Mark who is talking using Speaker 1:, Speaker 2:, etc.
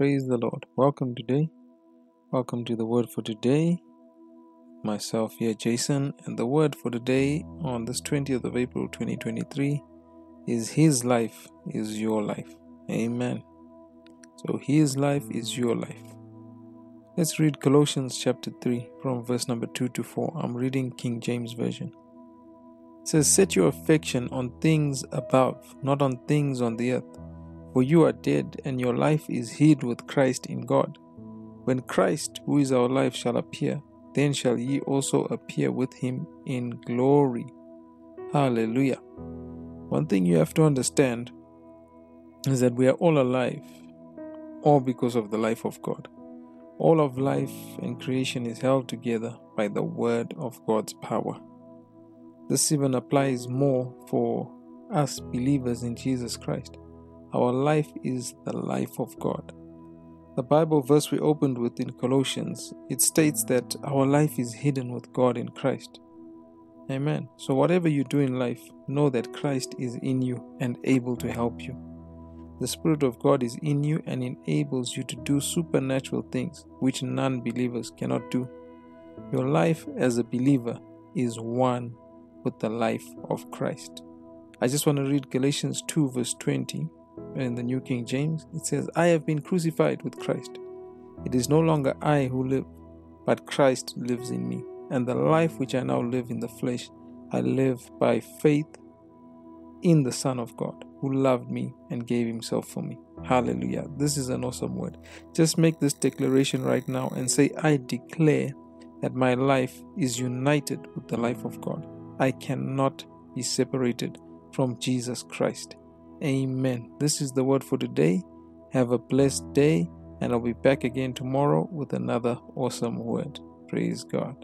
Speaker 1: Praise the Lord. Welcome today. Welcome to the word for today. Myself here, Jason, and the word for today on this 20th of April 2023 is His life is your life. Amen. So, His life is your life. Let's read Colossians chapter 3 from verse number 2 to 4. I'm reading King James Version. It says, Set your affection on things above, not on things on the earth. For you are dead, and your life is hid with Christ in God. When Christ, who is our life, shall appear, then shall ye also appear with him in glory. Hallelujah. One thing you have to understand is that we are all alive, all because of the life of God. All of life and creation is held together by the word of God's power. This even applies more for us believers in Jesus Christ. Our life is the life of God. The Bible verse we opened with in Colossians, it states that our life is hidden with God in Christ. Amen. So, whatever you do in life, know that Christ is in you and able to help you. The Spirit of God is in you and enables you to do supernatural things which non believers cannot do. Your life as a believer is one with the life of Christ. I just want to read Galatians 2, verse 20 in the New King James, it says, I have been crucified with Christ. It is no longer I who live, but Christ lives in me. And the life which I now live in the flesh, I live by faith in the Son of God, who loved me and gave himself for me. Hallelujah. This is an awesome word. Just make this declaration right now and say, I declare that my life is united with the life of God. I cannot be separated from Jesus Christ. Amen. This is the word for today. Have a blessed day, and I'll be back again tomorrow with another awesome word. Praise God.